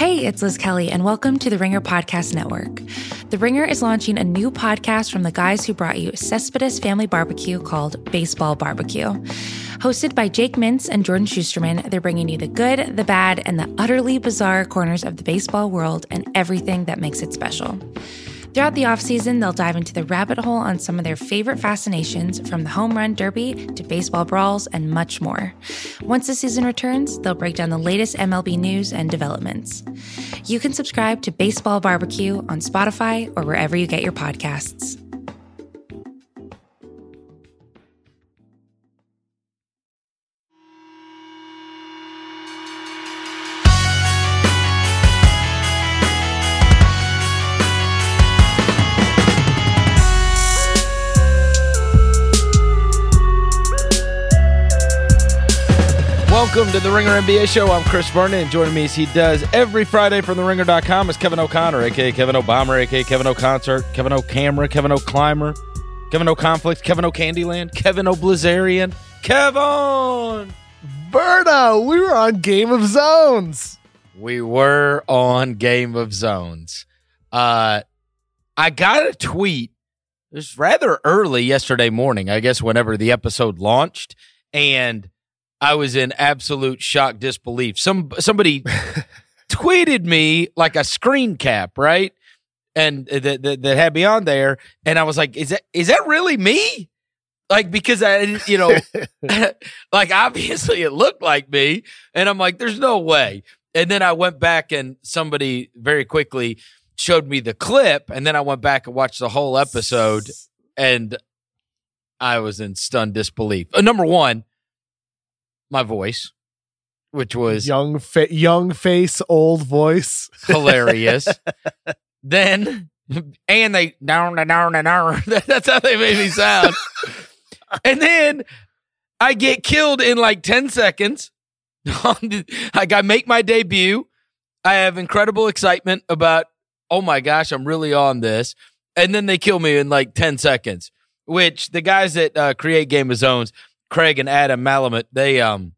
Hey, it's Liz Kelly, and welcome to the Ringer Podcast Network. The Ringer is launching a new podcast from the guys who brought you Cespedes Family Barbecue called Baseball Barbecue. Hosted by Jake Mintz and Jordan Schusterman, they're bringing you the good, the bad, and the utterly bizarre corners of the baseball world and everything that makes it special. Throughout the offseason, they'll dive into the rabbit hole on some of their favorite fascinations from the home run derby to baseball brawls and much more. Once the season returns, they'll break down the latest MLB news and developments. You can subscribe to Baseball Barbecue on Spotify or wherever you get your podcasts. Welcome to the Ringer NBA show. I'm Chris Vernon, and joining me as he does every Friday from TheRinger.com is Kevin O'Connor, aka Kevin O'Bomber, aka Kevin O'Concert, Kevin O'Camera, Kevin O'Climber, Kevin O'Conflict, Kevin O'Candyland, Kevin O'Blizzarian, Kevin! Berto, we were on Game of Zones. We were on Game of Zones. Uh, I got a tweet. It was rather early yesterday morning, I guess, whenever the episode launched, and I was in absolute shock disbelief. Some somebody tweeted me like a screen cap, right? And that, that that had me on there, and I was like, "Is that is that really me?" Like because I, you know, like obviously it looked like me, and I'm like, "There's no way." And then I went back, and somebody very quickly showed me the clip, and then I went back and watched the whole episode, and I was in stunned disbelief. Uh, number one, my voice, which was young, fa- young face, old voice, hilarious. then, and they down, down, and down. That's how they made me sound. and then I get killed in like ten seconds. like I make my debut. I have incredible excitement about. Oh my gosh, I'm really on this. And then they kill me in like 10 seconds, which the guys that uh, create Game of Zones, Craig and Adam Malamut, they um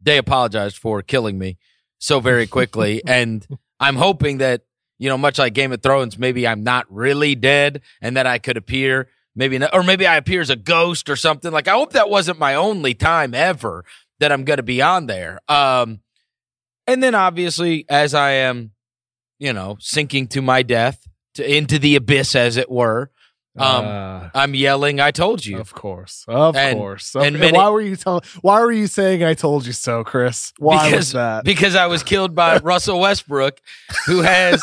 they apologized for killing me so very quickly. and I'm hoping that, you know, much like Game of Thrones, maybe I'm not really dead and that I could appear maybe not, or maybe I appear as a ghost or something. Like I hope that wasn't my only time ever that I'm going to be on there. Um, and then obviously as I am, you know, sinking to my death to, into the abyss, as it were, um, uh, I'm yelling, "I told you!" Of course, of and, course. And many, why were you telling? Why were you saying "I told you so," Chris? Why because, was that? Because I was killed by Russell Westbrook, who has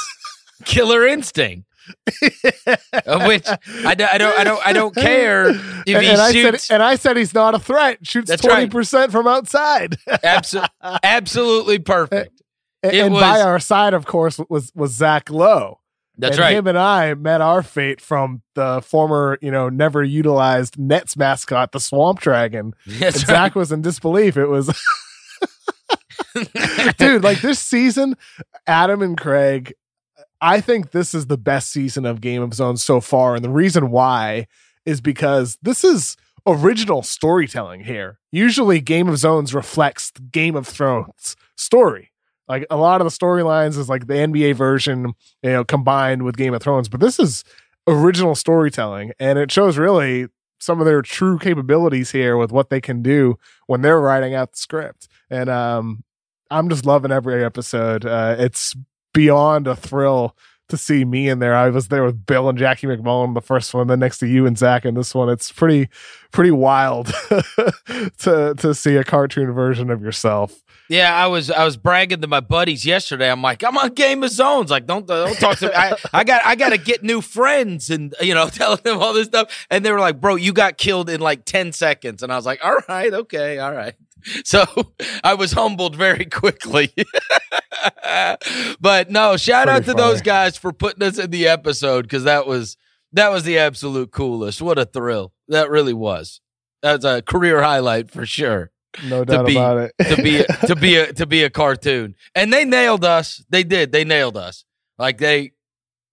killer instinct. of which I, I, don't I don't I don't care if he and, and shoots. I said, and I said he's not a threat. Shoots twenty percent right. from outside. Absolutely, absolutely perfect. And, and was, by our side, of course, was was Zach Lowe. That's and right. Him and I met our fate from the former, you know, never utilized Nets mascot, the Swamp Dragon. That's and right. Zach was in disbelief. It was, dude, like this season, Adam and Craig. I think this is the best season of Game of Zones so far, and the reason why is because this is original storytelling here. Usually, Game of Zones reflects Game of Thrones story. Like a lot of the storylines is like the NBA version, you know, combined with Game of Thrones, but this is original storytelling and it shows really some of their true capabilities here with what they can do when they're writing out the script. And um I'm just loving every episode. Uh it's beyond a thrill to see me in there. I was there with Bill and Jackie MacMullan the first one, then next to you and Zach in this one. It's pretty pretty wild to to see a cartoon version of yourself. Yeah, I was I was bragging to my buddies yesterday. I'm like, I'm on Game of Zones. Like, don't don't talk to me. I, I got I got to get new friends, and you know, telling them all this stuff. And they were like, Bro, you got killed in like ten seconds. And I was like, All right, okay, all right. So I was humbled very quickly. but no, shout Pretty out to funny. those guys for putting us in the episode because that was that was the absolute coolest. What a thrill that really was. That's a career highlight for sure No doubt be, about it. to be to be a to be a cartoon. And they nailed us. They did. They nailed us. Like they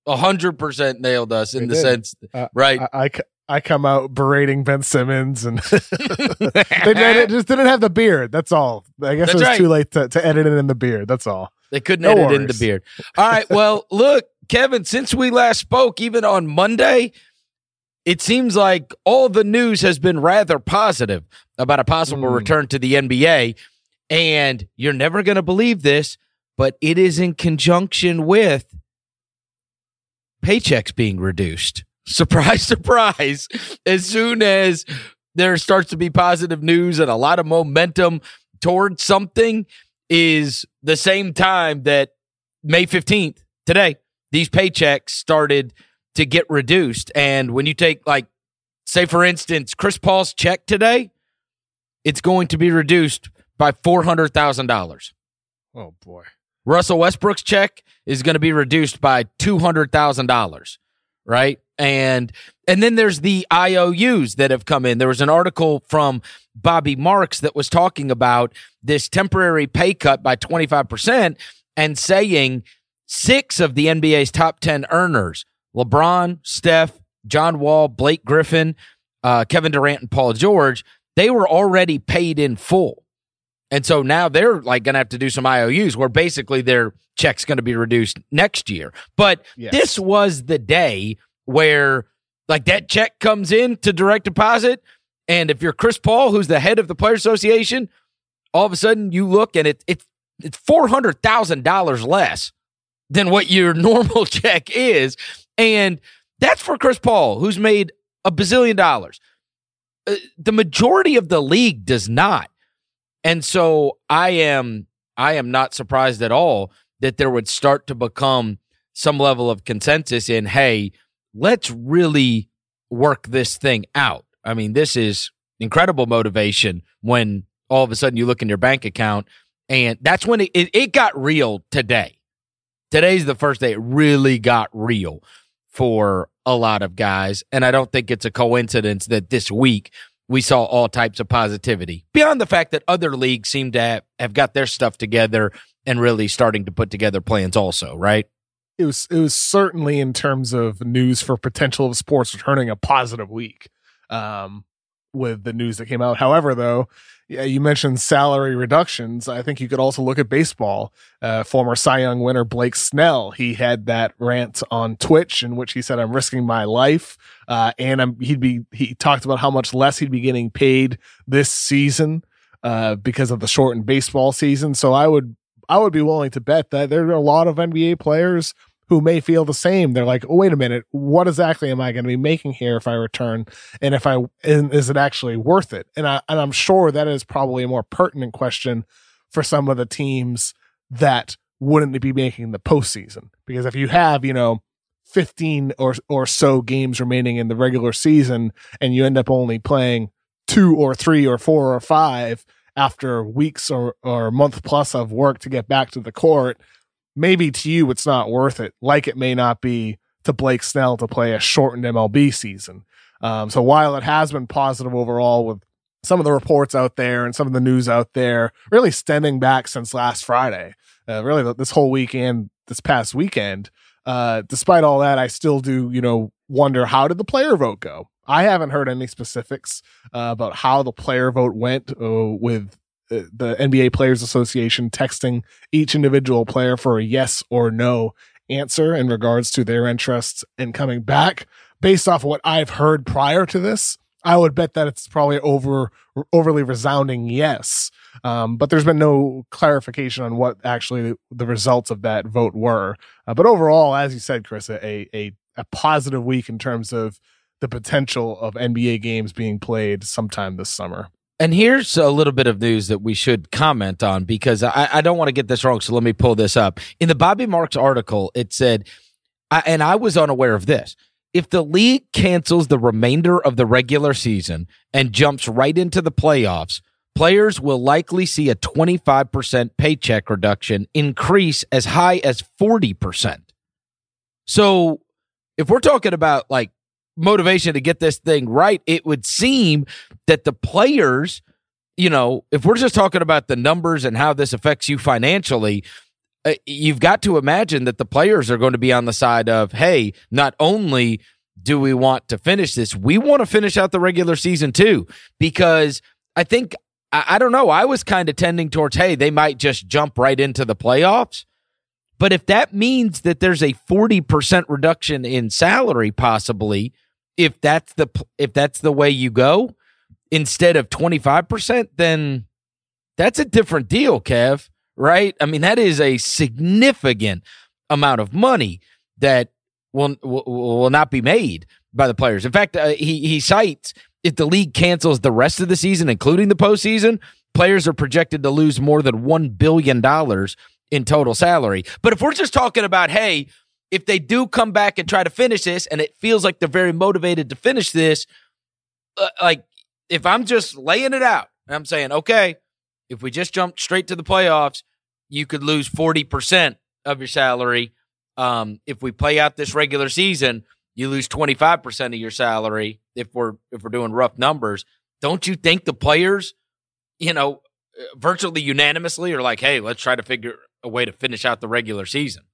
hundred percent nailed us in They the did. sense, Uh, right? I, I, I come out berating Ben Simmons, and they, they just didn't have the beard. That's all. I guess That's it was right. too late to, to edit it in the beard. That's all. They couldn't No edit in the beard. All right. Well, look, Kevin, since we last spoke, even on Monday, it seems like all the news has been rather positive about a possible Hmm. return to the NBA. And you're never going to believe this, but it is in conjunction with paychecks being reduced. Surprise, surprise. As soon as there starts to be positive news and a lot of momentum towards something, is the same time that May 15th, today, these paychecks started to get reduced. And when you take, like, say, for instance, Chris Paul's check today, it's going to be reduced by $400,000. Oh boy. Russell Westbrook's check is going to be reduced by two hundred thousand dollars, right? And and then there's the IOUs that have come in. There was an article from Bobby Marks that was talking about this temporary pay cut by twenty five percent and saying six of the NBA's top ten earners: LeBron, Steph, John Wall, Blake Griffin, uh, Kevin Durant, and Paul George. They were already paid in full. And so now they're like going to have to do some IOUs where basically their check's going to be reduced next year. But Yes. this was the day where like that check comes in to direct deposit. And if you're Chris Paul, who's the head of the Player Association, all of a sudden you look and it, it, it's $400,000 less than what your normal check is. And that's for Chris Paul, who's made a bazillion dollars. Uh, the majority of the league does not. And so I am I am not surprised at all that there would start to become some level of consensus in hey, let's really work this thing out. I mean, this is incredible motivation when all of a sudden you look in your bank account and that's when it, it, it got real today. Today's the first day it really got real for a lot of guys. And I don't think it's a coincidence that this week we saw all types of positivity beyond the fact that other leagues seem to have, have got their stuff together and really starting to put together plans also, right? It was it was certainly in terms of news for potential of sports returning a positive week. Um with the news that came out. However, though, yeah, you mentioned salary reductions. I think you could also look at baseball. Uh, former Cy Young winner Blake Snell, he had that rant on Twitch in which he said, "I'm risking my life," uh, and I'm, he'd be he talked about how much less he'd be getting paid this season uh, because of the shortened baseball season. So I would I would be willing to bet that there are a lot of NBA players who may feel the same. They're like, oh, wait a minute, what exactly am I going to be making here if I return? And if I, and is it actually worth it? And I, and I'm sure that is probably a more pertinent question for some of the teams that wouldn't be making the postseason. Because if you have, you know, 15 or, or so games remaining in the regular season and you end up only playing two or three or four or five after weeks or, or a month plus of work to get back to the court, maybe to you it's not worth it, like it may not be to Blake Snell to play a shortened MLB season. Um, so while it has been positive overall with some of the reports out there and some of the news out there, really stemming back since last Friday, uh, really this whole weekend, this past weekend, uh, despite all that, I still do, you know, wonder how did the player vote go? I haven't heard any specifics uh, about how the player vote went uh, with uh, the NBA Players Association texting each individual player for a yes or no answer in regards to their interests in coming back. Based off of what I've heard prior to this, I would bet that it's probably over overly resounding yes. Um, but there's been no clarification on what actually the results of that vote were. Uh, but overall, as you said, Chris, a, a a positive week in terms of the potential of NBA games being played sometime this summer. And here's a little bit of news that we should comment on because I, I don't want to get this wrong. So let me pull this up. In the Bobby Marks article, it said, I, and I was unaware of this. If the league cancels the remainder of the regular season and jumps right into the playoffs, players will likely see a 25% paycheck reduction increase as high as 40%. So if we're talking about like motivation to get this thing right, it would seem that the players, you know, if we're just talking about the numbers and how this affects you financially, uh, you've got to imagine that the players are going to be on the side of, hey, not only do we want to finish this, we want to finish out the regular season too. Because I think, I, I don't know, I was kind of tending towards, hey, they might just jump right into the playoffs. But if that means that there's a 40% reduction in salary possibly, if that's the if that's the way you go instead of 25%, then that's a different deal, Kev, right? I mean, that is a significant amount of money that will will, not be made by the players. In fact, uh, he he cites if the league cancels the rest of the season, including the postseason, players are projected to lose more than one billion dollars in total salary. But if we're just talking about, hey, if they do come back and try to finish this, and it feels like they're very motivated to finish this, uh, like if I'm just laying it out, and I'm saying, okay, if we just jump straight to the playoffs, you could lose 40% of your salary. Um, if we play out this regular season, you lose 25% of your salary if we're if we're doing rough numbers. Don't you think the players, you know, virtually unanimously are like, "Hey, let's try to figure a way to finish out the regular season."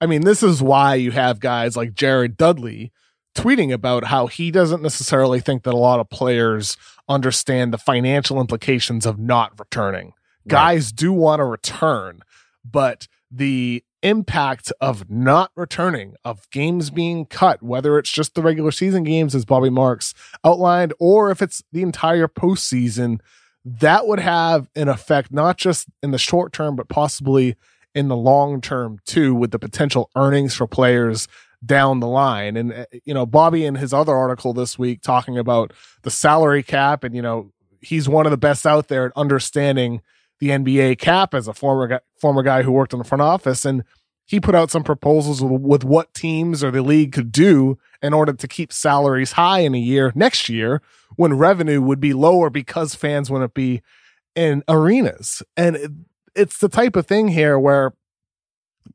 I mean, this is why you have guys like Jared Dudley tweeting about how he doesn't necessarily think that a lot of players understand the financial implications of not returning. Right. Guys do want to return, but the impact of not returning, of games being cut, whether it's just the regular season games, as Bobby Marks outlined, or if it's the entire postseason, that would have an effect not just in the short term, but possibly in the long term too, with the potential earnings for players down the line. And, uh, you know, Bobby in his other article this week talking about the salary cap, and, you know, he's one of the best out there at understanding the NBA cap as a former guy, former guy who worked in the front office, and he put out some proposals with, what teams or the league could do in order to keep salaries high in a year next year when revenue would be lower because fans wouldn't be in arenas. And it's the type of thing here where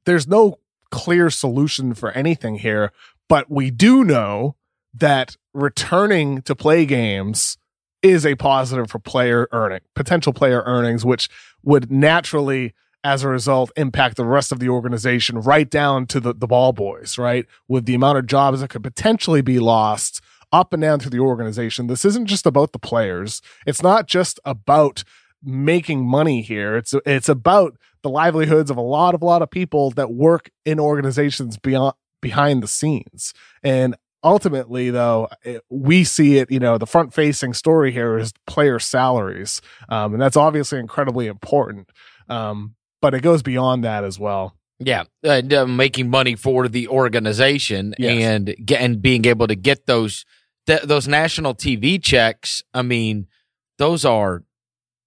there's no clear solution for anything here, but we do know that returning to play games is a positive for player earning, potential player earnings, which would naturally, as a result, impact the rest of the organization right down to the, the ball boys, right? With the amount of jobs that could potentially be lost up and down through the organization. This isn't just about the players. It's not just about making money here. It's it's about the livelihoods of a lot of a lot of people that work in organizations beyond behind the scenes. And ultimately though it, we see it you know the front facing story here is player salaries um, and that's obviously incredibly important um, but it goes beyond that as well yeah uh, uh making money for the organization yes. and and being able to get those th- those national tv checks i mean those are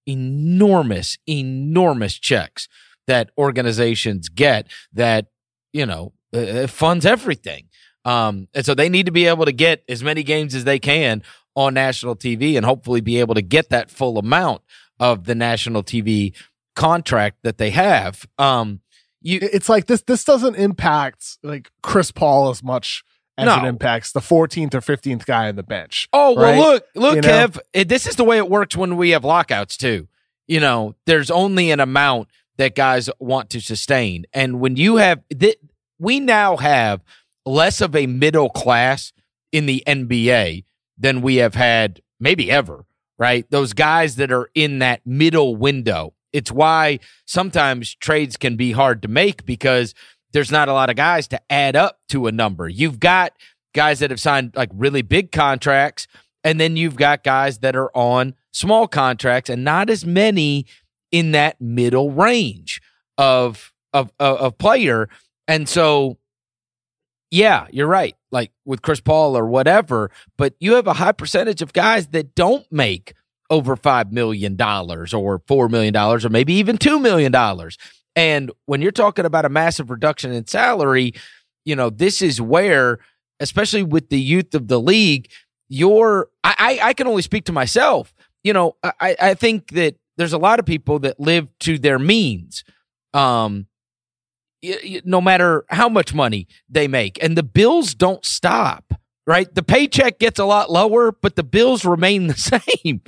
enormous enormous checks that organizations get that you know uh, funds everything um, and so they need to be able to get as many games as they can on national TV and hopefully be able to get that full amount of the national TV contract that they have. Um, you, it's like this. This doesn't impact like Chris Paul as much as no. it impacts the 14th or 15th guy on the bench. Oh right? well, look, look, you Kev. It, this is the way it works when we have lockouts too. You know, there's only an amount that guys want to sustain, and when you have, th- we now have less of a middle class in the NBA than we have had maybe ever, right? Those guys that are in that middle window. It's why sometimes trades can be hard to make because there's not a lot of guys to add up to a number. You've got guys that have signed like really big contracts, and then you've got guys that are on small contracts, and not as many in that middle range of of of, of player. And so yeah, you're right. Like with Chris Paul or whatever, but you have a high percentage of guys that don't make over $5 million or $4 million or maybe even $2 million. And when you're talking about a massive reduction in salary, you know, this is where, especially with the youth of the league, you're, I, I, I can only speak to myself. You know, I, I think that there's a lot of people that live to their means. Um, no matter how much money they make. And the bills don't stop, right? The paycheck gets a lot lower, but the bills remain the same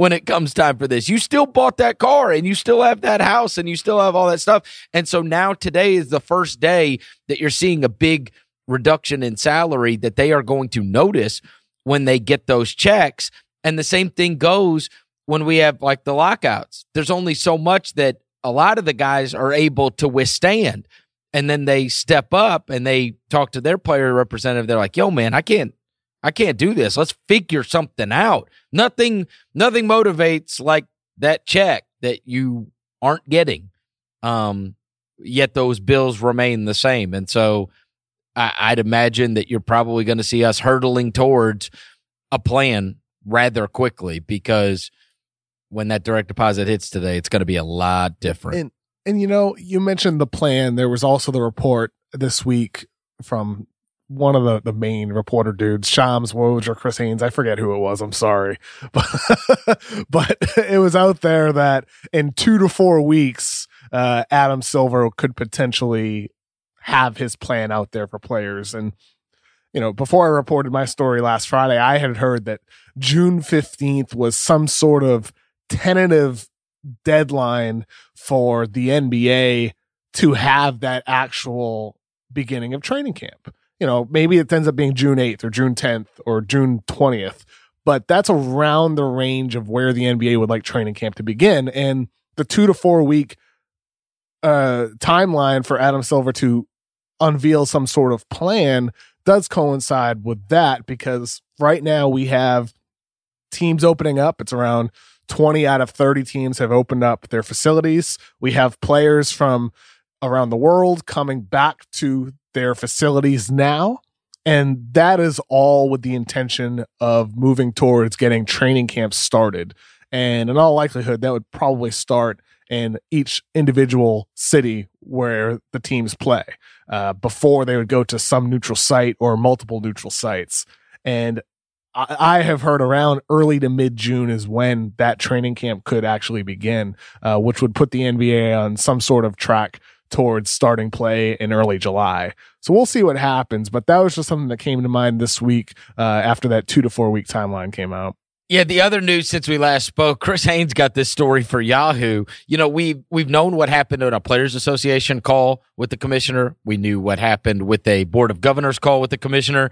when it comes time for this. You still bought that car and you still have that house and you still have all that stuff. And so now today is the first day that you're seeing a big reduction in salary that they are going to notice when they get those checks. And the same thing goes when we have like the lockouts. There's only so much that a lot of the guys are able to withstand. and then they step up and they talk to their player representative. They're like, "Yo, man, I can't, I can't do this. Let's figure something out." Nothing, nothing motivates like that check that you aren't getting. Um, yet those bills remain the same, and so I, I'd imagine that you're probably going to see us hurtling towards a plan rather quickly because when that direct deposit hits today, it's going to be a lot different. And and you know, you mentioned the plan. There was also the report this week from one of the, the main reporter dudes, Shams Woj or Chris Haynes. I forget who it was. I'm sorry. But, but it was out there that in two to four weeks, uh, Adam Silver could potentially have his plan out there for players. And, you know, before I reported my story last Friday, I had heard that June 15th was some sort of tentative deadline for the NBA to have that actual beginning of training camp. You know, maybe it ends up being June 8th or June 10th or June 20th, but that's around the range of where the NBA would like training camp to begin. And the two to four week uh, timeline for Adam Silver to unveil some sort of plan does coincide with that because right now we have teams opening up. It's around 20 out of 30 teams have opened up their facilities. We have players from around the world coming back to their facilities now. And that is all with the intention of moving towards getting training camps started. And in all likelihood, that would probably start in each individual city where the teams play uh, before they would go to some neutral site or multiple neutral sites. And I, have heard around early to mid June is when that training camp could actually begin, uh, which would put the NBA on some sort of track towards starting play in early July. So we'll see what happens. But that was just something that came to mind this week uh, after that two to four week timeline came out. Yeah, the other news since we last spoke, Chris Haynes got this story for Yahoo. You know, we we've known what happened at a players association call with the commissioner. We knew what happened with a board of governors call with the commissioner.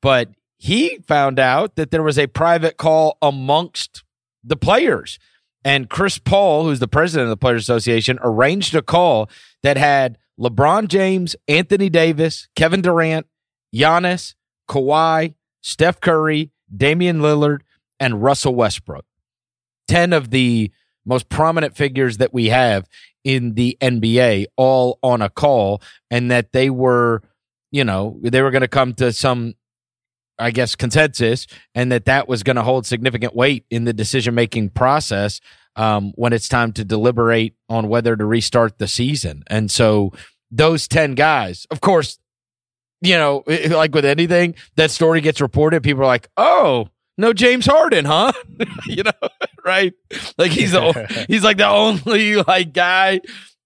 But he found out that there was a private call amongst the players. And Chris Paul, who's the president of the Players Association, arranged a call that had LeBron James, Anthony Davis, Kevin Durant, Giannis, Kawhi, Steph Curry, Damian Lillard, and Russell Westbrook. 10 of the most prominent figures that we have in the NBA all on a call and that they were, you know, they were going to come to some I guess consensus and that that was going to hold significant weight in the decision making process um, when it's time to deliberate on whether to restart the season. And so those 10 guys, of course, you know, like with anything, that story gets reported. People are like, oh, no James Harden, huh? you know, right? Like he's the he's like the only like guy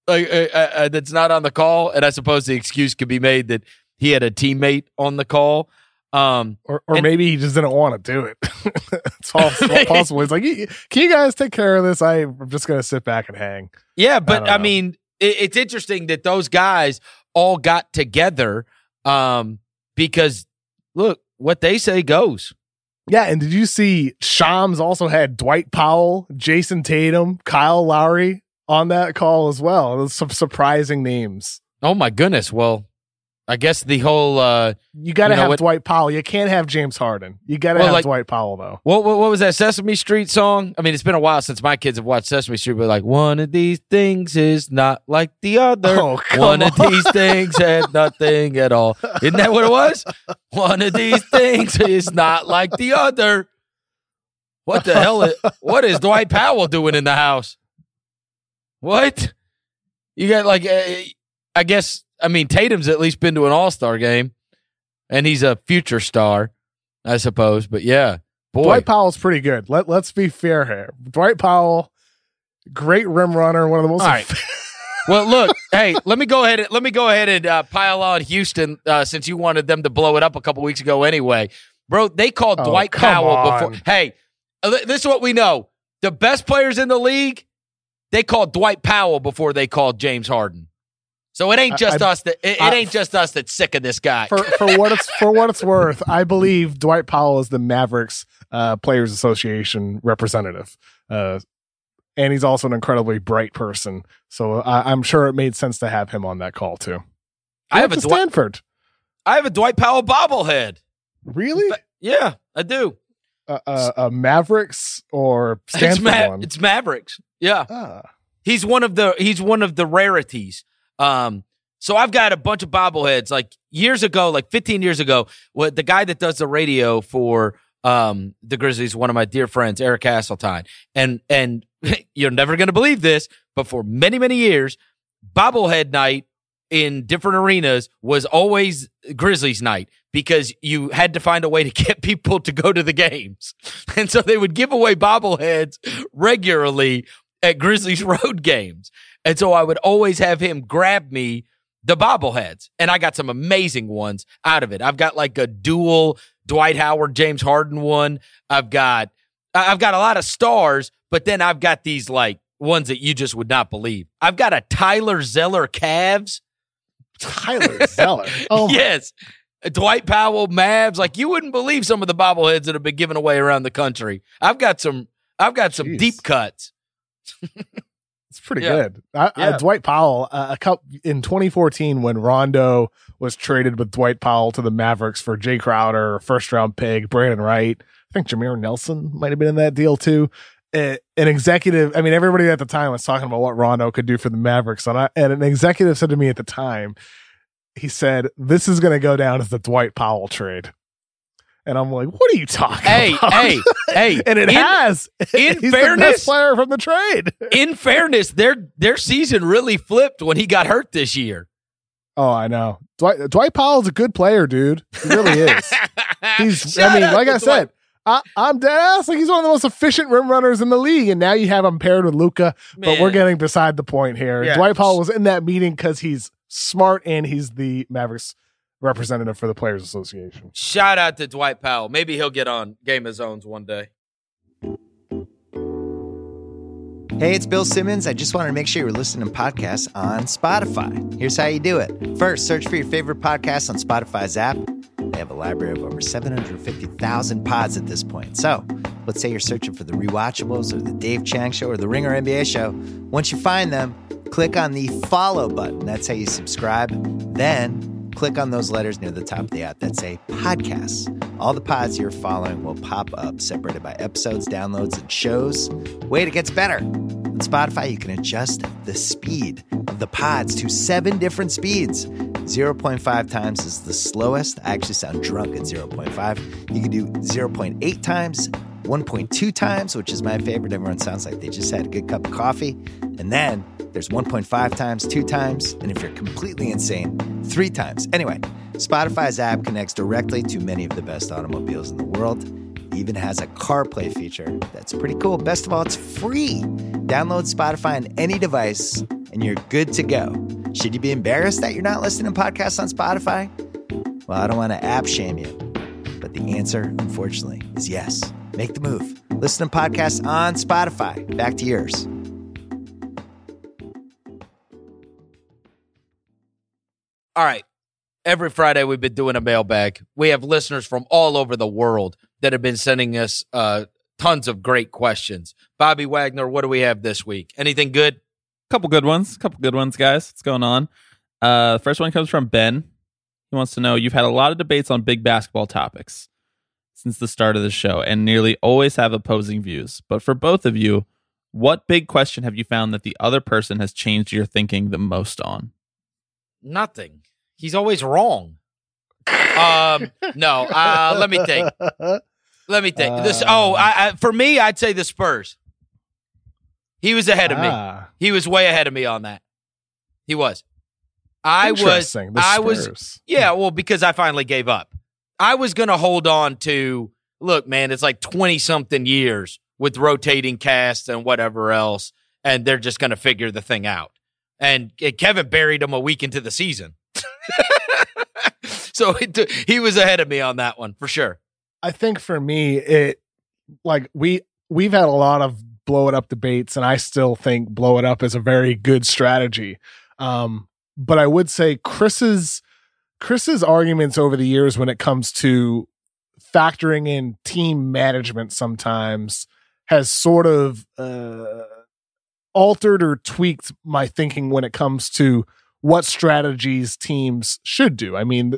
like uh, uh, uh, that's not on the call, and I suppose the excuse could be made that he had a teammate on the call. Um, or, or and- maybe he just didn't want to do it. it's also possible. It's like, can you guys take care of this? I'm just going to sit back and hang. Yeah, but don't I, mean, it, it's interesting that those guys all got together um, because look, what they say goes. Yeah, and did you see Shams also had Dwight Powell, Jayson Tatum, Kyle Lowry on that call as well? Those some surprising names. Oh my goodness! Well, I guess the whole uh, You got to You know have what- Dwight Powell. You can't have James Harden. You got to Well, have like- Dwight Powell though. What, what what was that Sesame Street song? I mean, it's been a while since my kids have watched Sesame Street, but like one of these things is not like the other. Oh, one of these things had nothing at all. Isn't that what it was? One of these things is not like the other. What the hell? Is, what is Dwight Powell doing in the house? What? You got like, uh, I guess. I mean, Tatum's at least been to an All Star game, and he's a future star, I suppose. But yeah, boy, Dwight Powell's pretty good. Let Let's be fair here. Dwight Powell, great rim runner, one of the most. All right. Well, look, hey, let me go ahead. And, let me go ahead and uh, pile on Houston uh, since you wanted them to blow it up a couple weeks ago anyway, bro. They called Oh, Dwight Powell on. before. Hey, uh, this is what we know: the best players in the league, they called Dwight Powell before they called James Harden. So it ain't just I- us that it, it I- ain't just us that's sick of this guy. for for what it's for what it's worth, I believe Dwight Powell is the Mavericks uh, Players Association representative. Uh, and he's also an incredibly bright person. So I, I'm sure it made sense to have him on that call too. I have a Dwight, Stanford. I have a Dwight Powell bobblehead. Really? Yeah, I do. Uh, uh, uh, Mavericks or It's, Stanford Ma- one? it's Mavericks. Yeah. Ah. He's one of the he's one of the rarities. Um, so I've got a bunch of bobbleheads. Like years ago, like 15 years ago, what the guy that does the radio for um the Grizzlies, one of my dear friends, Eric Hasseltine, and and you're never gonna believe this, but for many many years, bobblehead night in different arenas was always Grizzlies night because you had to find a way to get people to go to the games. And so they would give away bobbleheads regularly at Grizzlies road games. And so I would always have him grab me the bobbleheads. And I got some amazing ones out of it. I've got like a dual Dwight Howard, James Harden one. I've got I've got a lot of stars, but then I've got these like ones that you just would not believe. I've got a Tyler Zeller Cavs. Tyler Zeller. Oh, yes. Dwight Powell, Mavs, like you wouldn't believe some of the bobbleheads that have been given away around the country. I've got some I've got some Jeez. deep cuts. it's pretty Yeah. good. I, I, Yeah. Dwight Powell, uh, a couple in 2014 when Rondo was traded with Dwight Powell to the Mavericks for Jae Crowder, first round pick, Brandan Wright. I think Jameer Nelson might have been in that deal too. Uh, an executive, I mean, everybody at the time was talking about what Rondo could do for the Mavericks, and, I, and an executive said to me at the time, he said, "This is going to go down as the Dwight Powell trade." And I'm like, "What are you talking Hey, about?" hey, hey. Hey. And it in, has. in He's the fairness- best player from the trade. in fairness, their their season really flipped when he got hurt this year. Oh, I know. Dwight Dwight Powell's a good player, dude. He really is. He's. Shout I mean, like I said, I, I'm dead ass. Like he's one of the most efficient rim runners in the league, and now you have him paired with Luka. But we're getting beside the point here. Yeah. Dwight Powell was in that meeting because he's smart and he's the Mavericks representative for the Players Association. Shout out to Dwight Powell. Maybe he'll get on Game of Zones one day. Hey, it's Bill Simmons. I just wanted to make sure you were listening to podcasts on Spotify. Here's how you do it. First, search for your favorite podcast on Spotify's app. They have a library of over 750,000 pods at this point. So, let's say you're searching for the rewatchables or the Dave Chang show or the Ringer NBA show. Once you find them, click on the follow button. That's how you subscribe. Then, click on those letters near the top of the app that say podcasts. All the pods you're following will pop up, separated by episodes, downloads, and shows. Wait, it gets better. On Spotify, you can adjust the speed of the pods to seven different speeds. 0.5 times is the slowest. I actually sound drunk at 0.5. You can do 0.8 times, 1.2 times, which is my favorite. Everyone sounds like they just had a good cup of coffee. And then there's 1.5 times, two times, and if you're completely insane, three times. Anyway, Spotify's app connects directly to many of the best automobiles in the world. It even has a CarPlay feature that's pretty cool. Best of all, it's free. Download Spotify on any device, and you're good to go. Should you be embarrassed that you're not listening to podcasts on Spotify? Well, I don't want to app shame you, but the answer, unfortunately, is yes. Make the move. Listen to podcasts on Spotify. Back to yours. All right. Every Friday we've been doing a mailbag. We have listeners from all over the world that have been sending us uh, tons of great questions. Bobby Wagner, what do we have this week? Anything good? couple good ones. couple good ones, guys. What's going on? Uh, the first one comes from Ben. He wants to know you've had a lot of debates on big basketball topics since the start of the show and nearly always have opposing views. But for both of you, what big question have you found that the other person has changed your thinking the most on? Nothing. He's always wrong. Um, no. Uh, let me think. Let me think. This. Oh, I, I, for me, I'd say the Spurs. He was ahead of me. Ah, He was way ahead of me on that. He was. I was. The I was. Yeah, well, because I finally gave up. I was going to hold on to, look, man, it's like 20 something years with rotating casts and whatever else, and they're just going to figure the thing out. And Kevin buried him a week into the season. so he was ahead of me on that one for sure. I think for me, it like we we've had a lot of blow it up debates, and I still think blow it up is a very good strategy. Um, but I would say Chris's Chris's arguments over the years when it comes to factoring in team management sometimes has sort of uh, altered or tweaked my thinking when it comes to what strategies teams should do. I mean,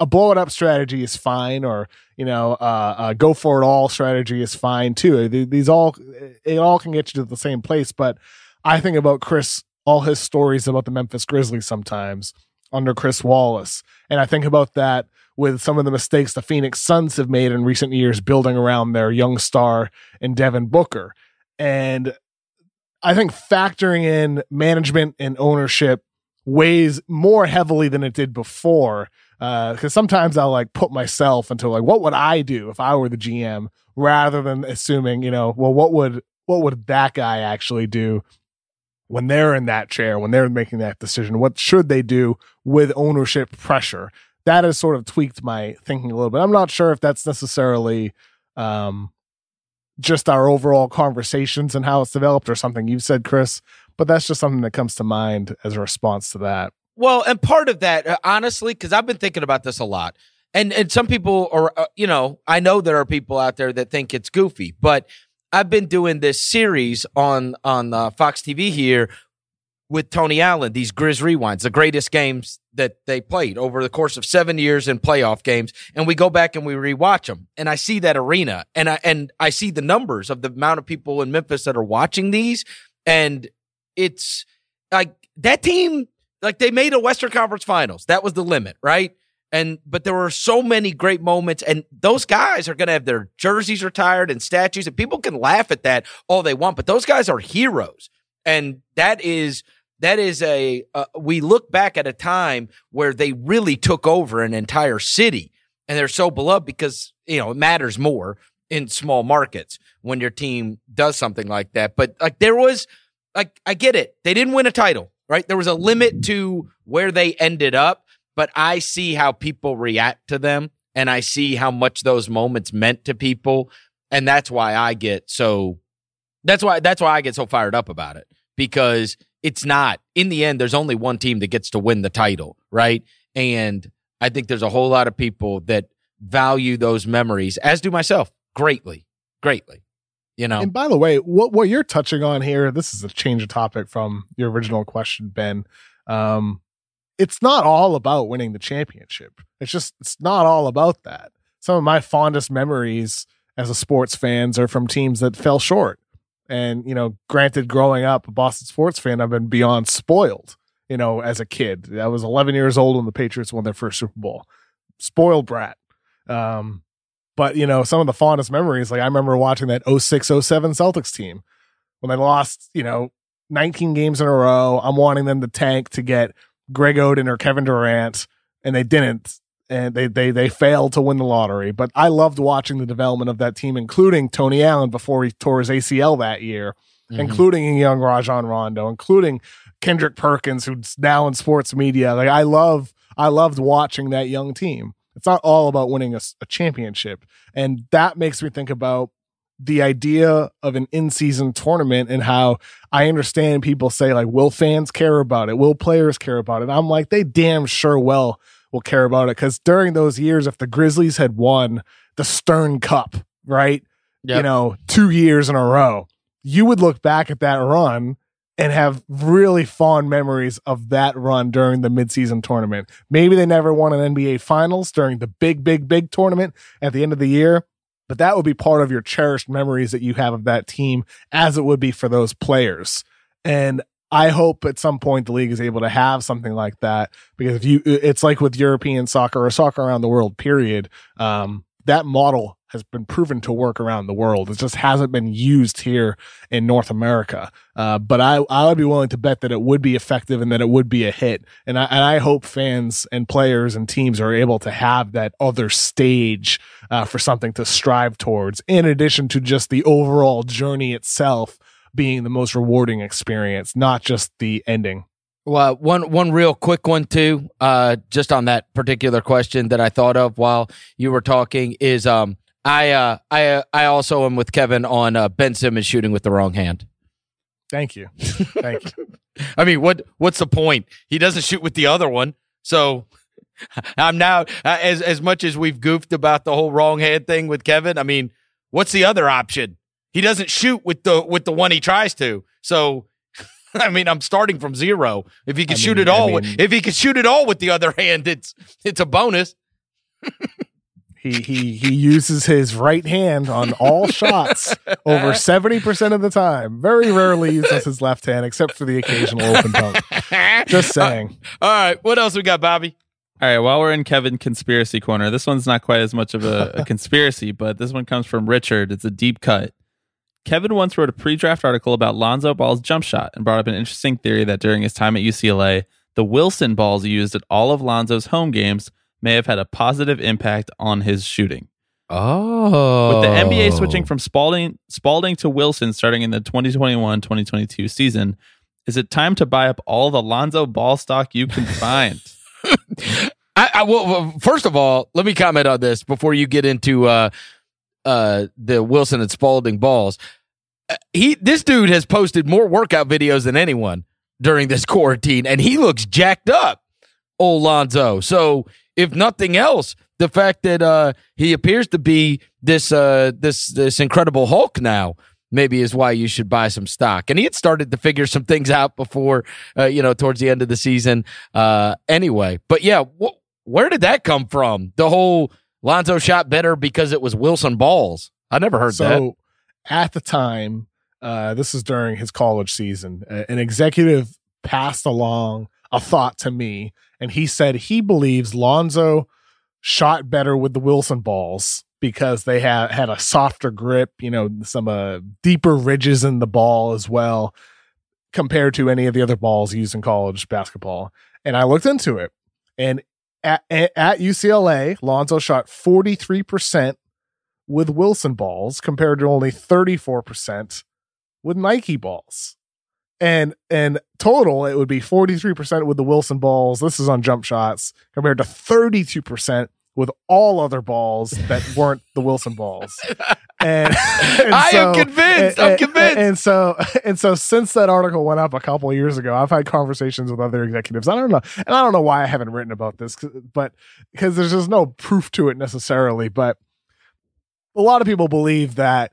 a blow it up strategy is fine, or you know, uh, uh, go for it all strategy is fine too. These all it all can get you to the same place. But I think about Chris, all his stories about the Memphis Grizzlies sometimes under Chris Wallace, and I think about that with some of the mistakes the Phoenix Suns have made in recent years, building around their young star and Devin Booker, and I think factoring in management and ownership weighs more heavily than it did before because uh, sometimes I'll like put myself into like what would I do if I were the GM rather than assuming you know well what would what would that guy actually do when they're in that chair when they're making that decision? What should they do with ownership pressure? That has sort of tweaked my thinking a little bit. I'm not sure if that's necessarily um, just our overall conversations and how it's developed or something. You've said Chris but that's just something that comes to mind as a response to that. Well, and part of that, uh, honestly, because I've been thinking about this a lot, and and some people are, uh, you know, I know there are people out there that think it's goofy, but I've been doing this series on on uh, Fox TV here with Tony Allen, these Grizz rewinds, the greatest games that they played over the course of seven years in playoff games, and we go back and we rewatch them, and I see that arena, and I and I see the numbers of the amount of people in Memphis that are watching these, and it's like that team like they made a Western Conference Finals. That was the limit, right? And but there were so many great moments, and those guys are going to have their jerseys retired and statues, and people can laugh at that all they want, but those guys are heroes, and that is that is a uh, we look back at a time where they really took over an entire city, and they're so beloved because you know it matters more in small markets when your team does something like that. But like there was, like I get it, they didn't win a title right? There was a limit to where they ended up, but I see how people react to them and I see how much those moments meant to people. And that's why I get so that's why that's why I get so fired up about it because it's not in the end there's only one team that gets to win the title, right? And I think there's a whole lot of people that value those memories as do myself greatly, greatly you know. And by the way, what what you're touching on here, this is a change of topic from your original question, Ben. Um, it's not all about winning the championship. It's just it's not all about that. Some of my fondest memories as a sports fans are from teams that fell short. And, you know, granted, growing up a Boston sports fan, I've been beyond spoiled, you know, as a kid. I was 11 years old when the Patriots won their first Super Bowl. Spoiled brat. Um, but you know, some of the fondest memories, like I remember watching that 06 07 Celtics team when they lost, you know, 19 games in a row. I'm wanting them to tank to get Greg Oden or Kevin Durant, and they didn't. And they they they failed to win the lottery. But I loved watching the development of that team, including Tony Allen before he tore his ACL that year, mm-hmm. including young Rajon Rondo, including Kendrick Perkins, who's now in sports media. Like I love I loved watching that young team. It's not all about winning a, a championship. And that makes me think about the idea of an in-season tournament and how I understand people say like, will fans care about it? Will players care about it? I'm like, they damn sure well will care about it because during those years, if the Grizzlies had won the Stern Cup, right, yep. you know, two years in a row, you would look back at that run and have really fond memories of that run during the midseason tournament. Maybe they never won an NBA finals during the big, big, big tournament at the end of the year, but that would be part of your cherished memories that you have of that team as it would be for those players. And I hope at some point the league is able to have something like that because if you, it's like with European soccer or soccer around the world, period. Um, that model has been proven to work around the world. It just hasn't been used here in North America. Uh, but I, I would be willing to bet that it would be effective and that it would be a hit. And I, and I hope fans and players and teams are able to have that other stage uh, for something to strive towards, in addition to just the overall journey itself being the most rewarding experience, not just the ending. Well, one one real quick one too, uh, just on that particular question that I thought of while you were talking is um, I uh, I uh, I also am with Kevin on uh, Ben Simmons shooting with the wrong hand. Thank you. Thank you. I mean, what what's the point? He doesn't shoot with the other one, so I'm now uh, as as much as we've goofed about the whole wrong hand thing with Kevin. I mean, what's the other option? He doesn't shoot with the with the one he tries to. So I mean, I'm starting from zero. If he could I shoot mean- it all, I with, mean- if he could shoot it all with the other hand, it's it's a bonus. He he he uses his right hand on all shots over seventy percent of the time. Very rarely uses his left hand, except for the occasional open dunk. Just saying. All right, what else we got, Bobby? All right, while we're in Kevin conspiracy corner, this one's not quite as much of a, a conspiracy, but this one comes from Richard. It's a deep cut. Kevin once wrote a pre-draft article about Lonzo Ball's jump shot and brought up an interesting theory that during his time at UCLA, the Wilson balls used at all of Lonzo's home games may have had a positive impact on his shooting. Oh, With the NBA switching from Spalding, Spalding to Wilson starting in the 2021-2022 season, is it time to buy up all the Lonzo ball stock you can find? I, I well, well, first of all, let me comment on this before you get into uh, uh, the Wilson and Spalding balls. He, this dude has posted more workout videos than anyone during this quarantine, and he looks jacked up, old Lonzo. So, if nothing else, the fact that uh, he appears to be this uh, this this incredible Hulk now. Maybe is why you should buy some stock. And he had started to figure some things out before, uh, you know, towards the end of the season. Uh, anyway, but yeah, wh- where did that come from? The whole Lonzo shot better because it was Wilson balls. I never heard that. At the time, uh, this is during his college season, an executive passed along a thought to me, and he said he believes Lonzo shot better with the Wilson balls because they had had a softer grip, you know, some uh, deeper ridges in the ball as well compared to any of the other balls used in college basketball. And I looked into it, and at, at UCLA, Lonzo shot 43% with Wilson balls compared to only 34% with Nike balls. And and total it would be 43% with the Wilson balls. This is on jump shots compared to 32% with all other balls that weren't the Wilson balls. And, and I am convinced. I'm convinced. And so and so since that article went up a couple of years ago, I've had conversations with other executives. I don't know, and I don't know why I haven't written about this, 'cause- but because there's just no proof to it necessarily. But a lot of people believe that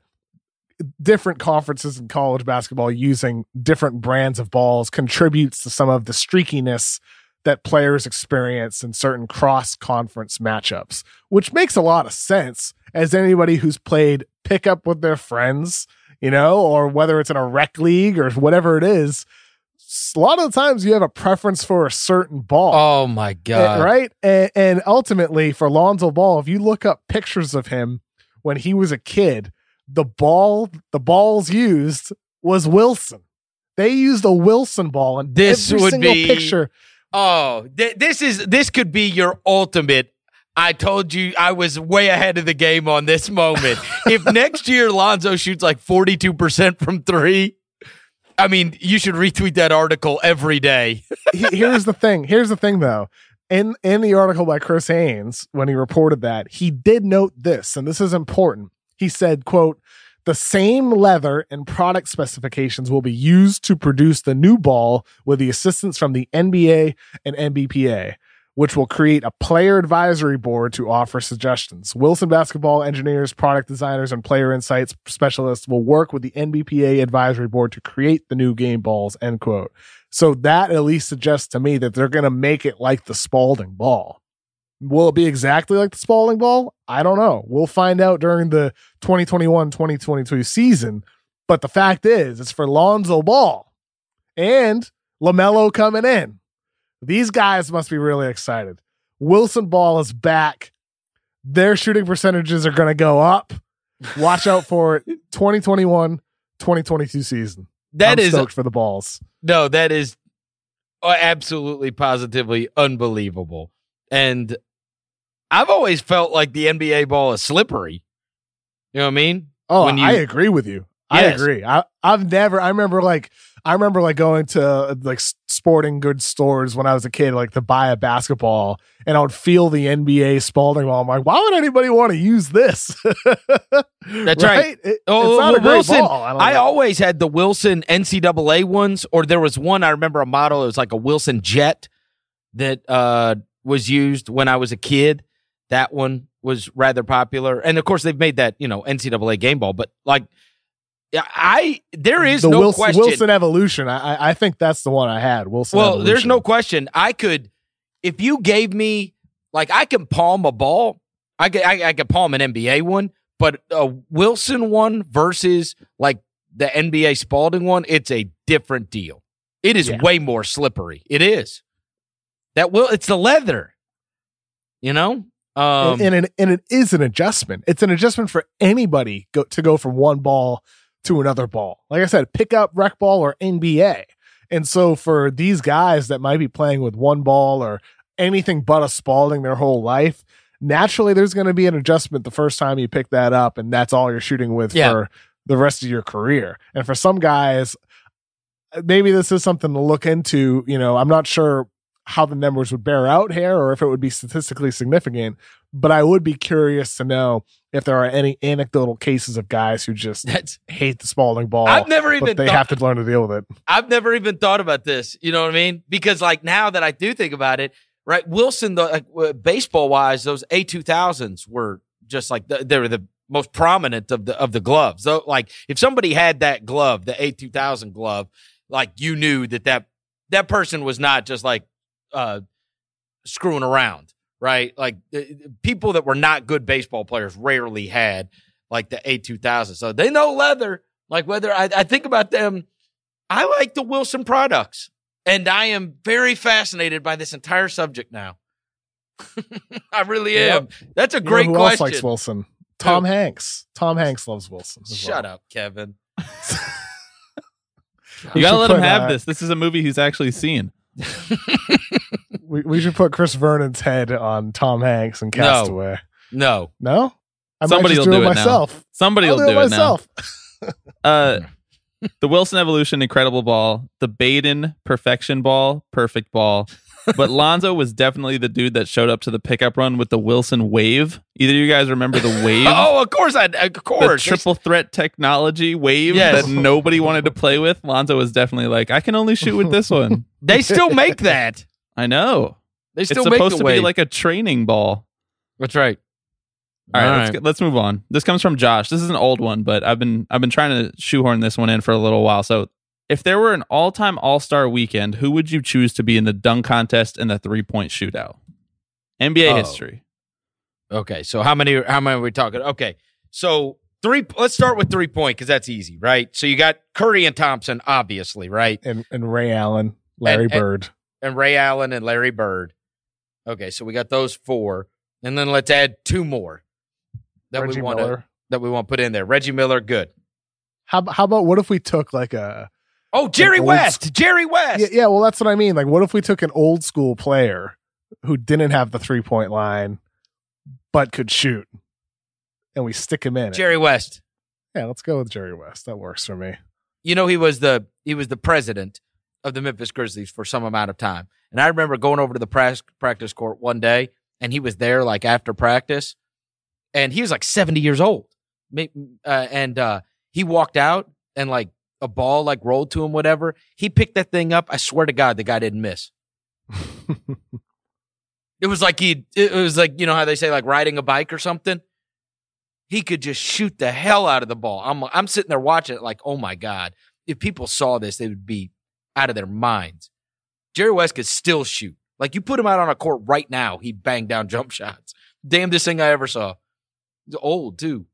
different conferences in college basketball using different brands of balls contributes to some of the streakiness that players experience in certain cross conference matchups, which makes a lot of sense as anybody who's played pickup with their friends, you know, or whether it's in a rec league or whatever it is. A lot of the times you have a preference for a certain ball. oh my god! Uh, right? And, and ultimately, for Lonzo Ball, if you look up pictures of him when he was a kid, the ball, the balls used was Wilson. They used a Wilson ball, and This every would single be- picture. Oh, th- this is this could be your ultimate. I told you I was way ahead of the game on this moment. if next year Lonzo shoots like 42% from 3, I mean, you should retweet that article every day. here's the thing. Here's the thing, though. In in the article by Chris Haynes, when he reported that, he did note this, and this is important. He said, "quote The same leather and product specifications will be used to produce the new ball with the assistance from the NBA and NBPA." Which will create a player advisory board to offer suggestions. Wilson basketball engineers, product designers, and player insights specialists will work with the NBPA advisory board to create the new game balls. End quote. So that at least suggests to me that they're going to make it like the Spalding ball. Will it be exactly like the Spalding ball? I don't know. We'll find out during the 2021 2022 season. But the fact is, it's for Lonzo Ball and LaMelo coming in. These guys must be really excited. Wilson Ball is back. Their shooting percentages are going to go up. Watch out for it. 2021 2022 season. That I'm is stoked for the balls. no, that is uh, absolutely positively unbelievable. And I've always felt like the NBA ball is slippery. You know what I mean? Oh, you- I agree with you. I agree. I, I've never. I remember like I remember like going to like sporting goods stores when I was a kid, like to buy a basketball, and I would feel the NBA Spalding ball. I'm like, why would anybody want to use this? That's right. It- Oh, it's not a great Wilson, ball. I, I always had the Wilson NCAA ones, or there was one I remember a model. It was like a Wilson Jet that uh, was used when I was a kid. That one was rather popular, and of course they've made that you know NCAA game ball. But like, I there is the no Wilson, question. Wilson evolution. I, I- think that's the one I had. Wilson. well, there's no question. I could, if you gave me like I can palm a ball. I could I, I could palm an NBA one, but a Wilson one versus like the NBA Spalding one, it's a different deal. It is Yeah. way more slippery. It is. That will. It's the leather. You know. Um, and, and, it, and it is an adjustment. It's an adjustment for anybody go, to go from one ball to another ball. Like I said, pick up rec ball or NBA. And so for these guys that might be playing with one ball or anything but a Spalding their whole life, naturally there's going to be an adjustment the first time you pick that up, and that's all you're shooting with Yeah. for the rest of your career. And for some guys, uh, maybe this is something to look into. You know, I'm not sure how the numbers would bear out here or if it would be statistically significant, but I would be curious to know if there are any anecdotal cases of guys who just that's. hate the Spalding ball, I've never even but they thought, have to learn to deal with it. I've never even thought about this. You know what I mean? Because like now that I do think about it, right? Wilson, the like, baseball wise, those A two thousands were just like the, they were the most prominent of the of the gloves. So like if somebody had that glove, the A two thousand glove, like you knew that that that person was not just like uh screwing around, right? Like people that were not good baseball players rarely had like the A two thousand. So they know leather. Like whether I, I think about them, I like the Wilson products, and I am very fascinated by this entire subject now. I really am. That's a You know great who else question. likes Wilson? Tom Hanks. Tom Hanks loves Wilson. Shut well. up, Kevin. You gotta let him have uh, this. This is a movie he's actually seen. We, we should put Chris Vernon's head on Tom Hanks and Castaway. No, No, I Somebody will do, do it myself. Somebody I'll will do, do it myself. Uh, the Wilson Evolution Incredible Ball, the Baden Perfection Ball, Perfect Ball. But Lonzo was definitely the dude that showed up to the pickup run with the Wilson Wave. Either you guys remember the Wave? oh, of course I, of the course. triple threat technology wave Yes. that nobody wanted to play with. Lonzo was definitely like, I can only shoot with this one. They still make that. I know. They It's still make supposed the to wave. be like a training ball. That's right. All right, All let's, get, let's move on. This comes from Josh. This is an old one, but I've been I've been trying to shoehorn this one in for a little while. So, if there were an all-time All-Star weekend, who would you choose to be in the dunk contest and the three-point shootout? NBA Oh. history. Okay, so how many? How many are we talking? Okay, so three. Let's start with three point because that's easy, right? So you got Curry and Thompson, obviously, right? And and Ray Allen, Larry And- and- Bird. and Ray Allen and Larry Bird. Okay, so we got those four, and then let's add two more that Reggie we want to that we want to put in there. Reggie Miller, good. How how about what if we took like a Oh, Jerry West, Jerry West. yeah, yeah well that's what I mean like what if we took an old school player who didn't have the three point line but could shoot and we stick him in it. Jerry West. yeah let's go with Jerry West that works for me You know he was the he was the president of the Memphis Grizzlies for some amount of time, and I remember going over to the practice court one day, and he was there like after practice, and he was like seventy years old, uh, and uh, he walked out and like a ball like rolled to him, whatever. He picked that thing up. I swear to God, the guy didn't miss. It was like he. It was like you know how they say like riding a bike or something. He could just shoot the hell out of the ball. I'm I'm sitting there watching it like, oh my god! If people saw this, they would be out of their minds. Jerry West could still shoot. Like you put him out on a court right now, he banged down jump shots. Damnedest thing I ever saw. He's old too.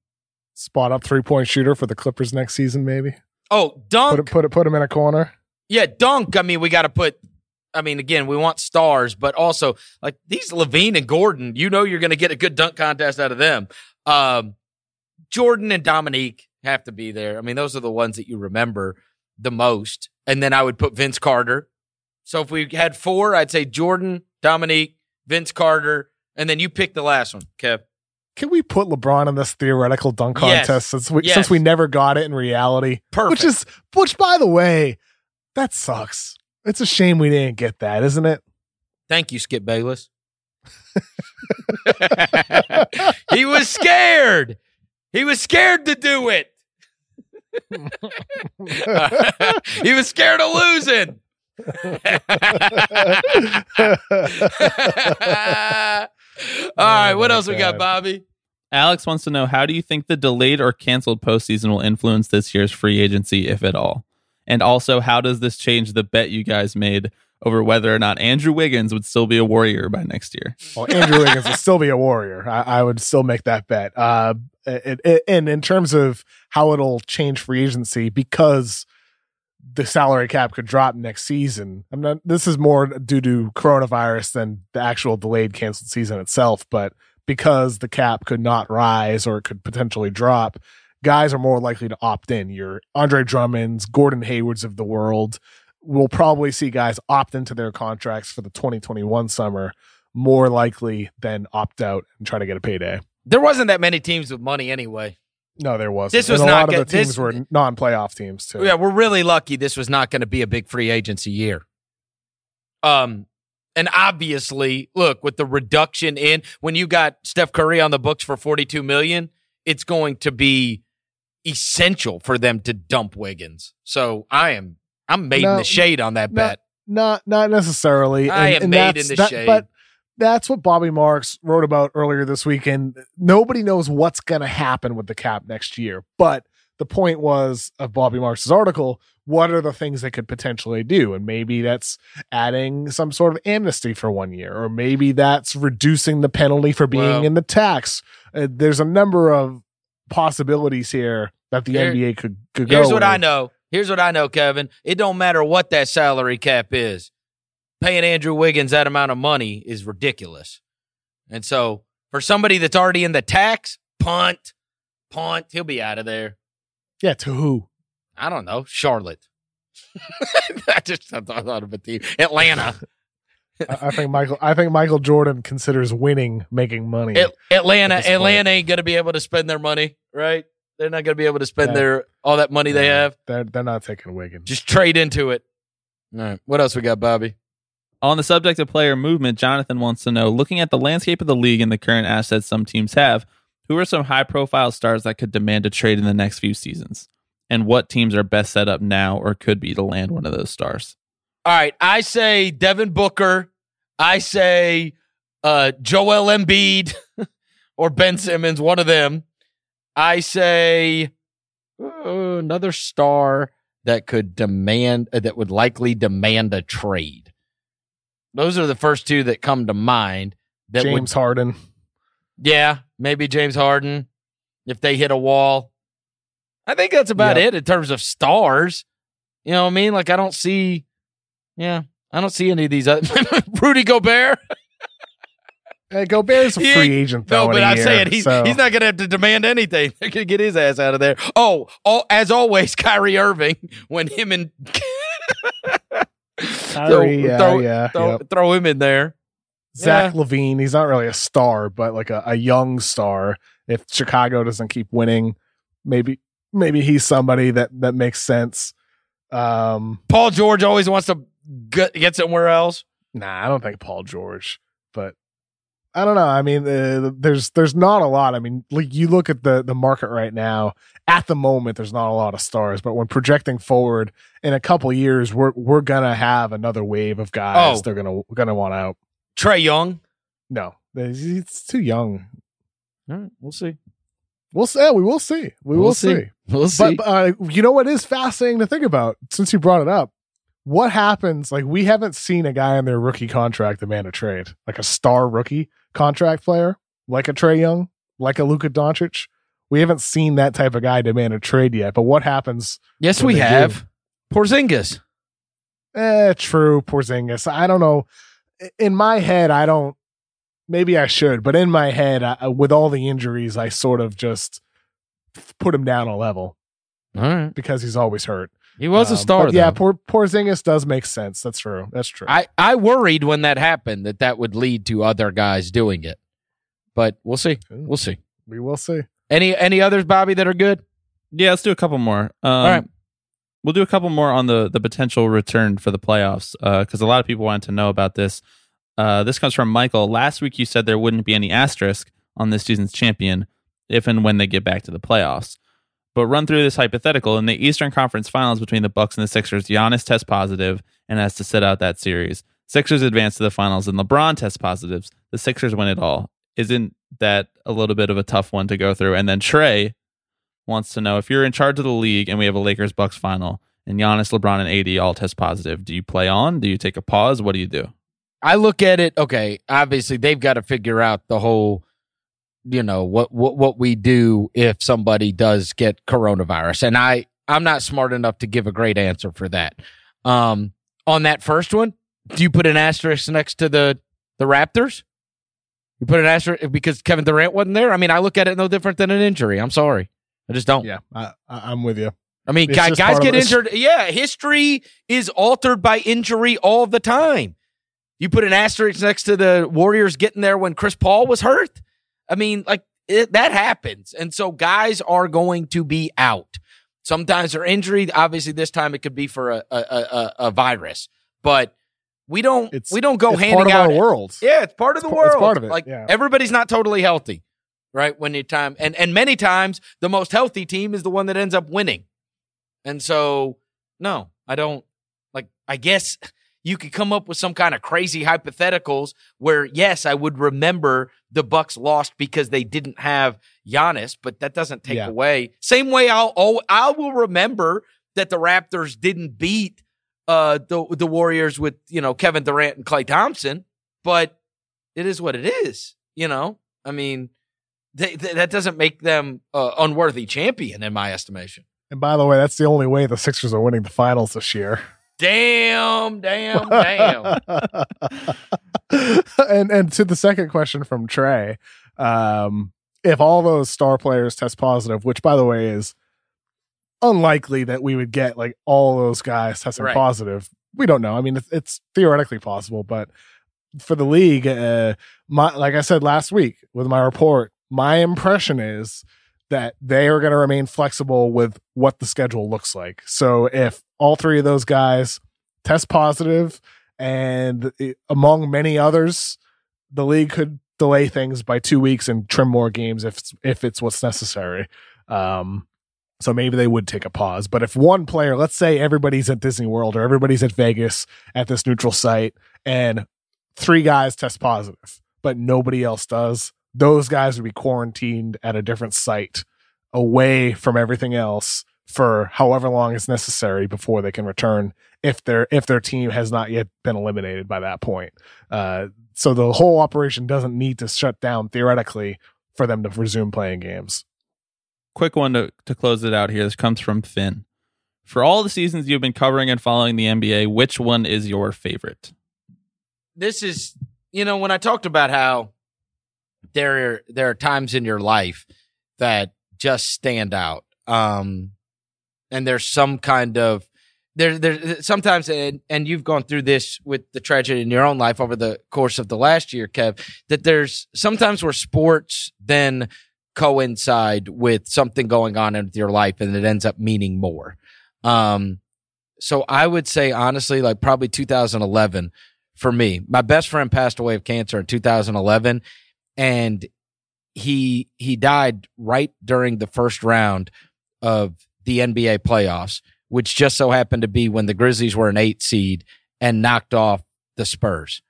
spot up three point shooter for the Clippers next season maybe Oh, dunk. put put put him in a corner Yeah, dunk. I mean, we got to put. I mean, again, we want stars, but also like these LaVine and Gordon. You know, you're going to get a good dunk contest out of them. Um, Jordan and Dominique have to be there. I mean, those are the ones that you remember the most. And then I would put Vince Carter. So if we had four, I'd say Jordan, Dominique, Vince Carter, and then you pick the last one, Kev. Can we put LeBron in this theoretical dunk Yes. contest since we Yes. since we never got it in reality Perfect. which is which by the way that sucks it's a shame we didn't get that isn't it Thank you, Skip Bayless. he was scared. He was scared to do it. he was scared of losing. All right, what else we got, Bobby? Alex wants to know how do you think the delayed or canceled postseason will influence this year's free agency, if at all? And also, how does this change the bet you guys made over whether or not Andrew Wiggins would still be a warrior by next year? Well, Andrew Wiggins would still be a warrior. I, I would still make that bet. Uh, it, it, and in terms of how it'll change free agency, because the salary cap could drop next season. I'm not. This is more due to coronavirus than the actual delayed canceled season itself. But because the cap could not rise or it could potentially drop, guys are more likely to opt in. Your Andre Drummonds, Gordon Haywards of the world will probably see guys opt into their contracts for the 2021 summer more likely than opt out and try to get a payday. There wasn't that many teams with money anyway. No, there wasn't. This was and a not lot of the teams this- were non-playoff teams too. Yeah, we're really lucky this was not going to be a big free agency year. Um, and obviously, look with the reduction in when you got Steph Curry on the books for forty two million, it's going to be essential for them to dump Wiggins. So I am I'm made in the shade on that no, bet. Not not necessarily. I am made in the that- shade. But that's what Bobby Marks wrote about earlier this weekend. Nobody knows what's going to happen with the cap next year. But the point was of Bobby Marks's article, what are the things they could potentially do? And maybe that's adding some sort of amnesty for one year, or maybe that's reducing the penalty for being Well- in the tax. Uh, there's a number of possibilities here that the Here- NBA could, could go. Here's what I know. Here's what I know, Kevin. It don't matter what that salary cap is. Paying Andrew Wiggins that amount of money is ridiculous. And so for somebody that's already in the tax, punt, punt, he'll be out of there. Yeah, to who? I don't know, Charlotte. I just I thought of a team. Atlanta. I think Michael. I think Michael Jordan considers winning making money. At- Atlanta. At. Atlanta ain't gonna be able to spend their money, right? They're not gonna be able to spend Yeah. their all that money they have. They're they're not taking Wiggins. Just trade into it. All right. What else we got, Bobby? On the subject of player movement, Jonathan wants to know looking at the landscape of the league and the current assets some teams have, who are some high profile stars that could demand a trade in the next few seasons? And what teams are best set up now or could be to land one of those stars? All right, I say Devin Booker. I say uh, Joel Embiid or Ben Simmons, one of them. I say uh, another star that could demand uh, that would likely demand a trade. Those are the first two that come to mind. That would, James Harden. yeah, maybe James Harden if they hit a wall. I think that's about Yep. it in terms of stars. You know what I mean? Like I don't see, yeah, I don't see any of these. Other, Rudy Gobert. Hey, Gobert's a free ain't- agent though. No, but I'm year, saying he's so- he's not going to have to demand anything. They're to get his ass out of there. Oh, oh, as always, Kyrie Irving when him and Kyrie, yeah, throw, yeah, throw, yep. throw him in there. Zach LaVine. He's not really a star, but like a, a young star. If Chicago doesn't keep winning, maybe maybe he's somebody that that makes sense. Um, Paul George always wants to get, get somewhere else. Nah, I don't think Paul George, but I don't know. I mean, uh, there's there's not a lot. I mean, like you look at the the market right now. At the moment, there's not a lot of stars, but when projecting forward in a couple years, we're we're gonna have another wave of guys. Oh. They're gonna gonna want out. Trae Young. No, it's too young. All right, we'll see. We'll see. We will see. We will We'll see. see. We'll see. But uh, you know what is fascinating to think about since you brought it up? What happens? Like we haven't seen a guy in their rookie contract demand a trade, like a star rookie contract player, like a Trey Young, like a Luka Doncic. We haven't seen that type of guy demand a trade yet. But what happens? yes, we have. Porzingis. Eh, true, Porzingis. I don't know. In my head, I don't. Maybe I should, but in my head, I, with all the injuries, I sort of just put him down a level All right. because he's always hurt. He was a Um, star, but yeah, poor Porzingis does make sense. That's true. That's true. I, I worried when that happened that that would lead to other guys doing it. But we'll see. We'll see. we will see. Any any others, Bobby, that are good? Yeah, let's do a couple more. Um, All right. We'll do a couple more on the the potential return for the playoffs because a lot of people wanted to know about this. Uh, this comes from Michael. Last week you said there wouldn't be any asterisk on this season's champion if and when they get back to the playoffs. But run through this hypothetical in the Eastern Conference Finals between the Bucks and the Sixers. Giannis tests positive and has to sit out that series. Sixers advance to the finals, and LeBron tests positives. The Sixers win it all. isn't that a little bit of a tough one to go through? And then Trey wants to know if you're in charge of the league and we have a Lakers Bucks final and Giannis, LeBron, and AD all test positive, do you play on? Do you take a pause? What do you do? I look at it. Okay, obviously they've got to figure out the whole, you know, what what what we do if somebody does get coronavirus, and I I'm not smart enough to give a great answer for that. Um, on that first one, do you put an asterisk next to the the Raptors? You put an asterisk because Kevin Durant wasn't there. I mean, I look at it no different than an injury. I'm sorry, I just don't. Yeah, I, I'm with you. I mean, guys, guys get injured. Yeah, history is altered by injury all the time. You put an asterisk next to the Warriors getting there when Chris Paul was hurt. I mean, like it, that happens, and so guys are going to be out. Sometimes they're injured. Obviously, this time it could be for a a, a, a virus, but we don't It's we don't go it's handing part of out. our world. Yeah, it's part of the It's pa- it's world. part of it, Like yeah. everybody's not totally healthy, right? When you time and and many times the most healthy team is the one that ends up winning. And so, no, I don't like. I guess you could come up with some kind of crazy hypotheticals where, yes, I would remember the Bucks lost because they didn't have Giannis, but that doesn't take Yeah. away. Same way, I'll oh, I will remember that the Raptors didn't beat uh the the Warriors with you know Kevin Durant and Klay Thompson, but it is what it is. You know, I mean, they, th- that doesn't make them uh, unworthy champion in my estimation. And by the way, that's the only way the Sixers are winning the finals this year. Damn, damn, damn. and and to the second question from Trey, um, if all those star players test positive, which by the way is unlikely that we would get like all those guys testing Right. positive. We don't know. I mean, it's, it's theoretically possible, but for the league, uh, my like I said last week with my report, my impression is that they are going to remain flexible with what the schedule looks like. So if all three of those guys test positive and among many others, the league could delay things by two weeks and trim more games if it's, if it's what's necessary. Um, so maybe they would take a pause. But if one player, let's say everybody's at Disney World or everybody's at Vegas at this neutral site, and three guys test positive, but nobody else does, those guys would be quarantined at a different site away from everything else for however long is necessary before they can return if their if their team has not yet been eliminated by that point. Uh, so the whole operation doesn't need to shut down theoretically for them to resume playing games. Quick one to, to close it out here. This comes from Finn. For all the seasons you've been covering and following the NBA, which one is your favorite? this is you know when I talked about how there are, there are times in your life that just stand out. Um and there's some kind of there there sometimes and, and you've gone through this with the tragedy in your own life over the course of the last year, Kev, that there's sometimes where sports then coincide with something going on in your life and it ends up meaning more. Um so I would say honestly, like probably 2011 for me. My best friend passed away of cancer in 2011 and he he died right during the first round of the NBA playoffs, which just so happened to be when the Grizzlies were an 8 seed and knocked off the Spurs.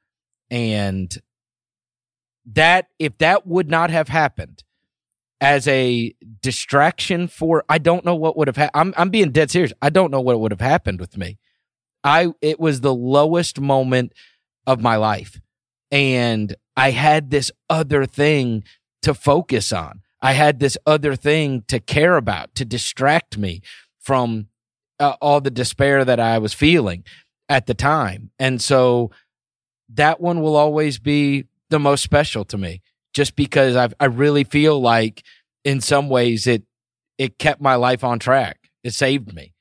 And that if that would not have happened as a distraction for I don't know what would have happened. I'm I'm being dead serious. I don't know what would have happened with me. I it was the lowest moment of my life. And I had this other thing to focus on. I had this other thing to care about, to distract me from uh, all the despair that I was feeling at the time. And so that one will always be the most special to me just because I I really feel like in some ways it it kept my life on track. It saved me.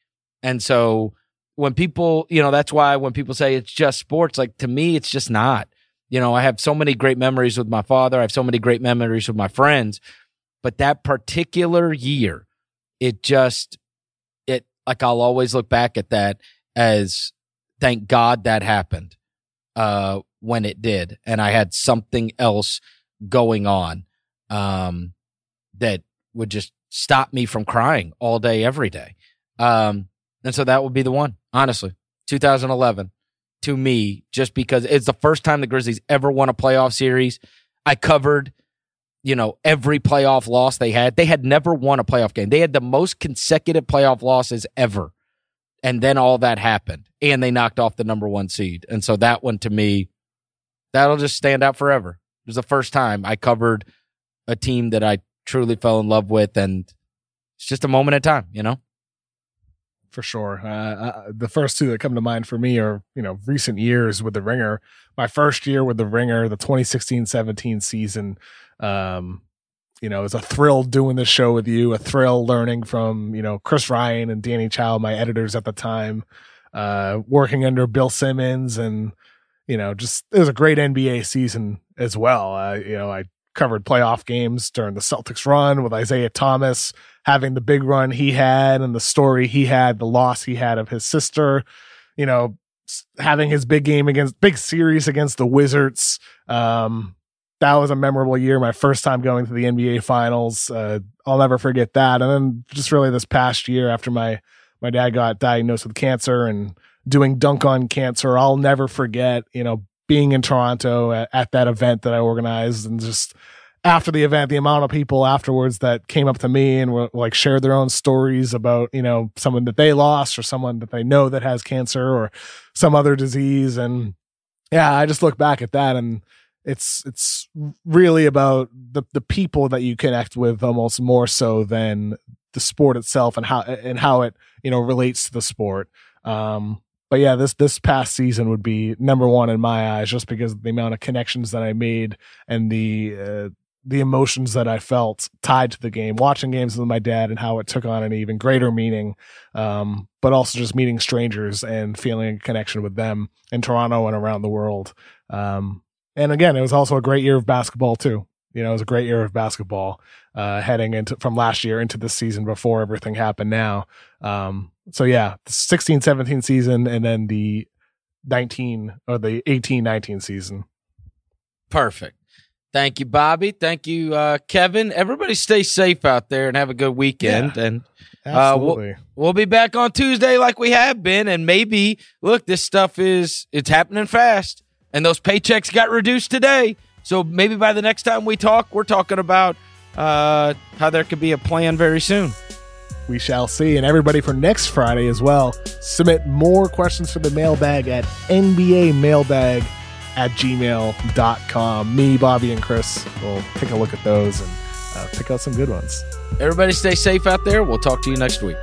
And so when people, you know, that's why when people say it's just sports, like to me, it's just not. You know, I have so many great memories with my father. I have so many great memories with my friends. But that particular year, it just, it, like I'll always look back at that as thank God that happened uh, when it did. And I had something else going on um, that would just stop me from crying all day, every day. Um, and so that would be the one, honestly. 2011 to me, just because it's the first time the Grizzlies ever won a playoff series. I covered you know, every playoff loss they had. They had never won a playoff game. They had the most consecutive playoff losses ever. And then all that happened and they knocked off the number one seed. And so that one to me, that'll just stand out forever. It was the first time I covered a team that I truly fell in love with. And it's just a moment in time, you know? For sure. Uh, uh, the first two that come to mind for me are, you know, recent years with the Ringer. My first year with the Ringer, the 2016-17 season, um, you know, it was a thrill doing this show with you, a thrill learning from, you know, Chris Ryan and Danny Chau, my editors at the time, uh, working under Bill Simmons and, you know, just it was a great NBA season as well. You know, I covered playoff games during the Celtics run with Isaiah Thomas having the big run he had and the story he had, the loss he had of his sister, you know, having his big game against big series against the Wizards. Um, that was a memorable year. My first time going to the NBA finals. Uh, I'll never forget that. And then just really this past year after my, my dad got diagnosed with cancer and doing dunk on cancer, I'll never forget, you know, being in Toronto at, at that event that I organized and just after the event, the amount of people afterwards that came up to me and were like shared their own stories about, you know, someone that they lost or someone that they know that has cancer or some other disease. And yeah, I just look back at that and it's, it's really about the, the people that you connect with almost more so than the sport itself and how, and how it, you know, relates to the sport. Um, but yeah, this this past season would be number one in my eyes, just because the amount of connections that I made and the uh, the emotions that I felt tied to the game, watching games with my dad and how it took on an even greater meaning. Um, but also just meeting strangers and feeling a connection with them in Toronto and around the world. Um, and again, it was also a great year of basketball too. You know, it was a great year of basketball, uh, heading into from last year into this season before everything happened now. Um, so yeah, the 16, 17 season and then the 19 or the 18, 19 season. Perfect. Thank you, Bobby. Thank you, uh, Kevin. Everybody stay safe out there and have a good weekend. Yeah, and absolutely. Uh, we'll, we'll, be back on Tuesday like we have been. And maybe, look, this stuff is, it's happening fast. And those paychecks got reduced today. So maybe by the next time we talk, we're talking about uh, how there could be a plan very soon. We shall see. And everybody for next Friday as well, submit more questions for the mailbag at NBA mailbag at gmail.com. Me, Bobby, and Chris will take a look at those and uh, pick out some good ones. Everybody stay safe out there. We'll talk to you next week.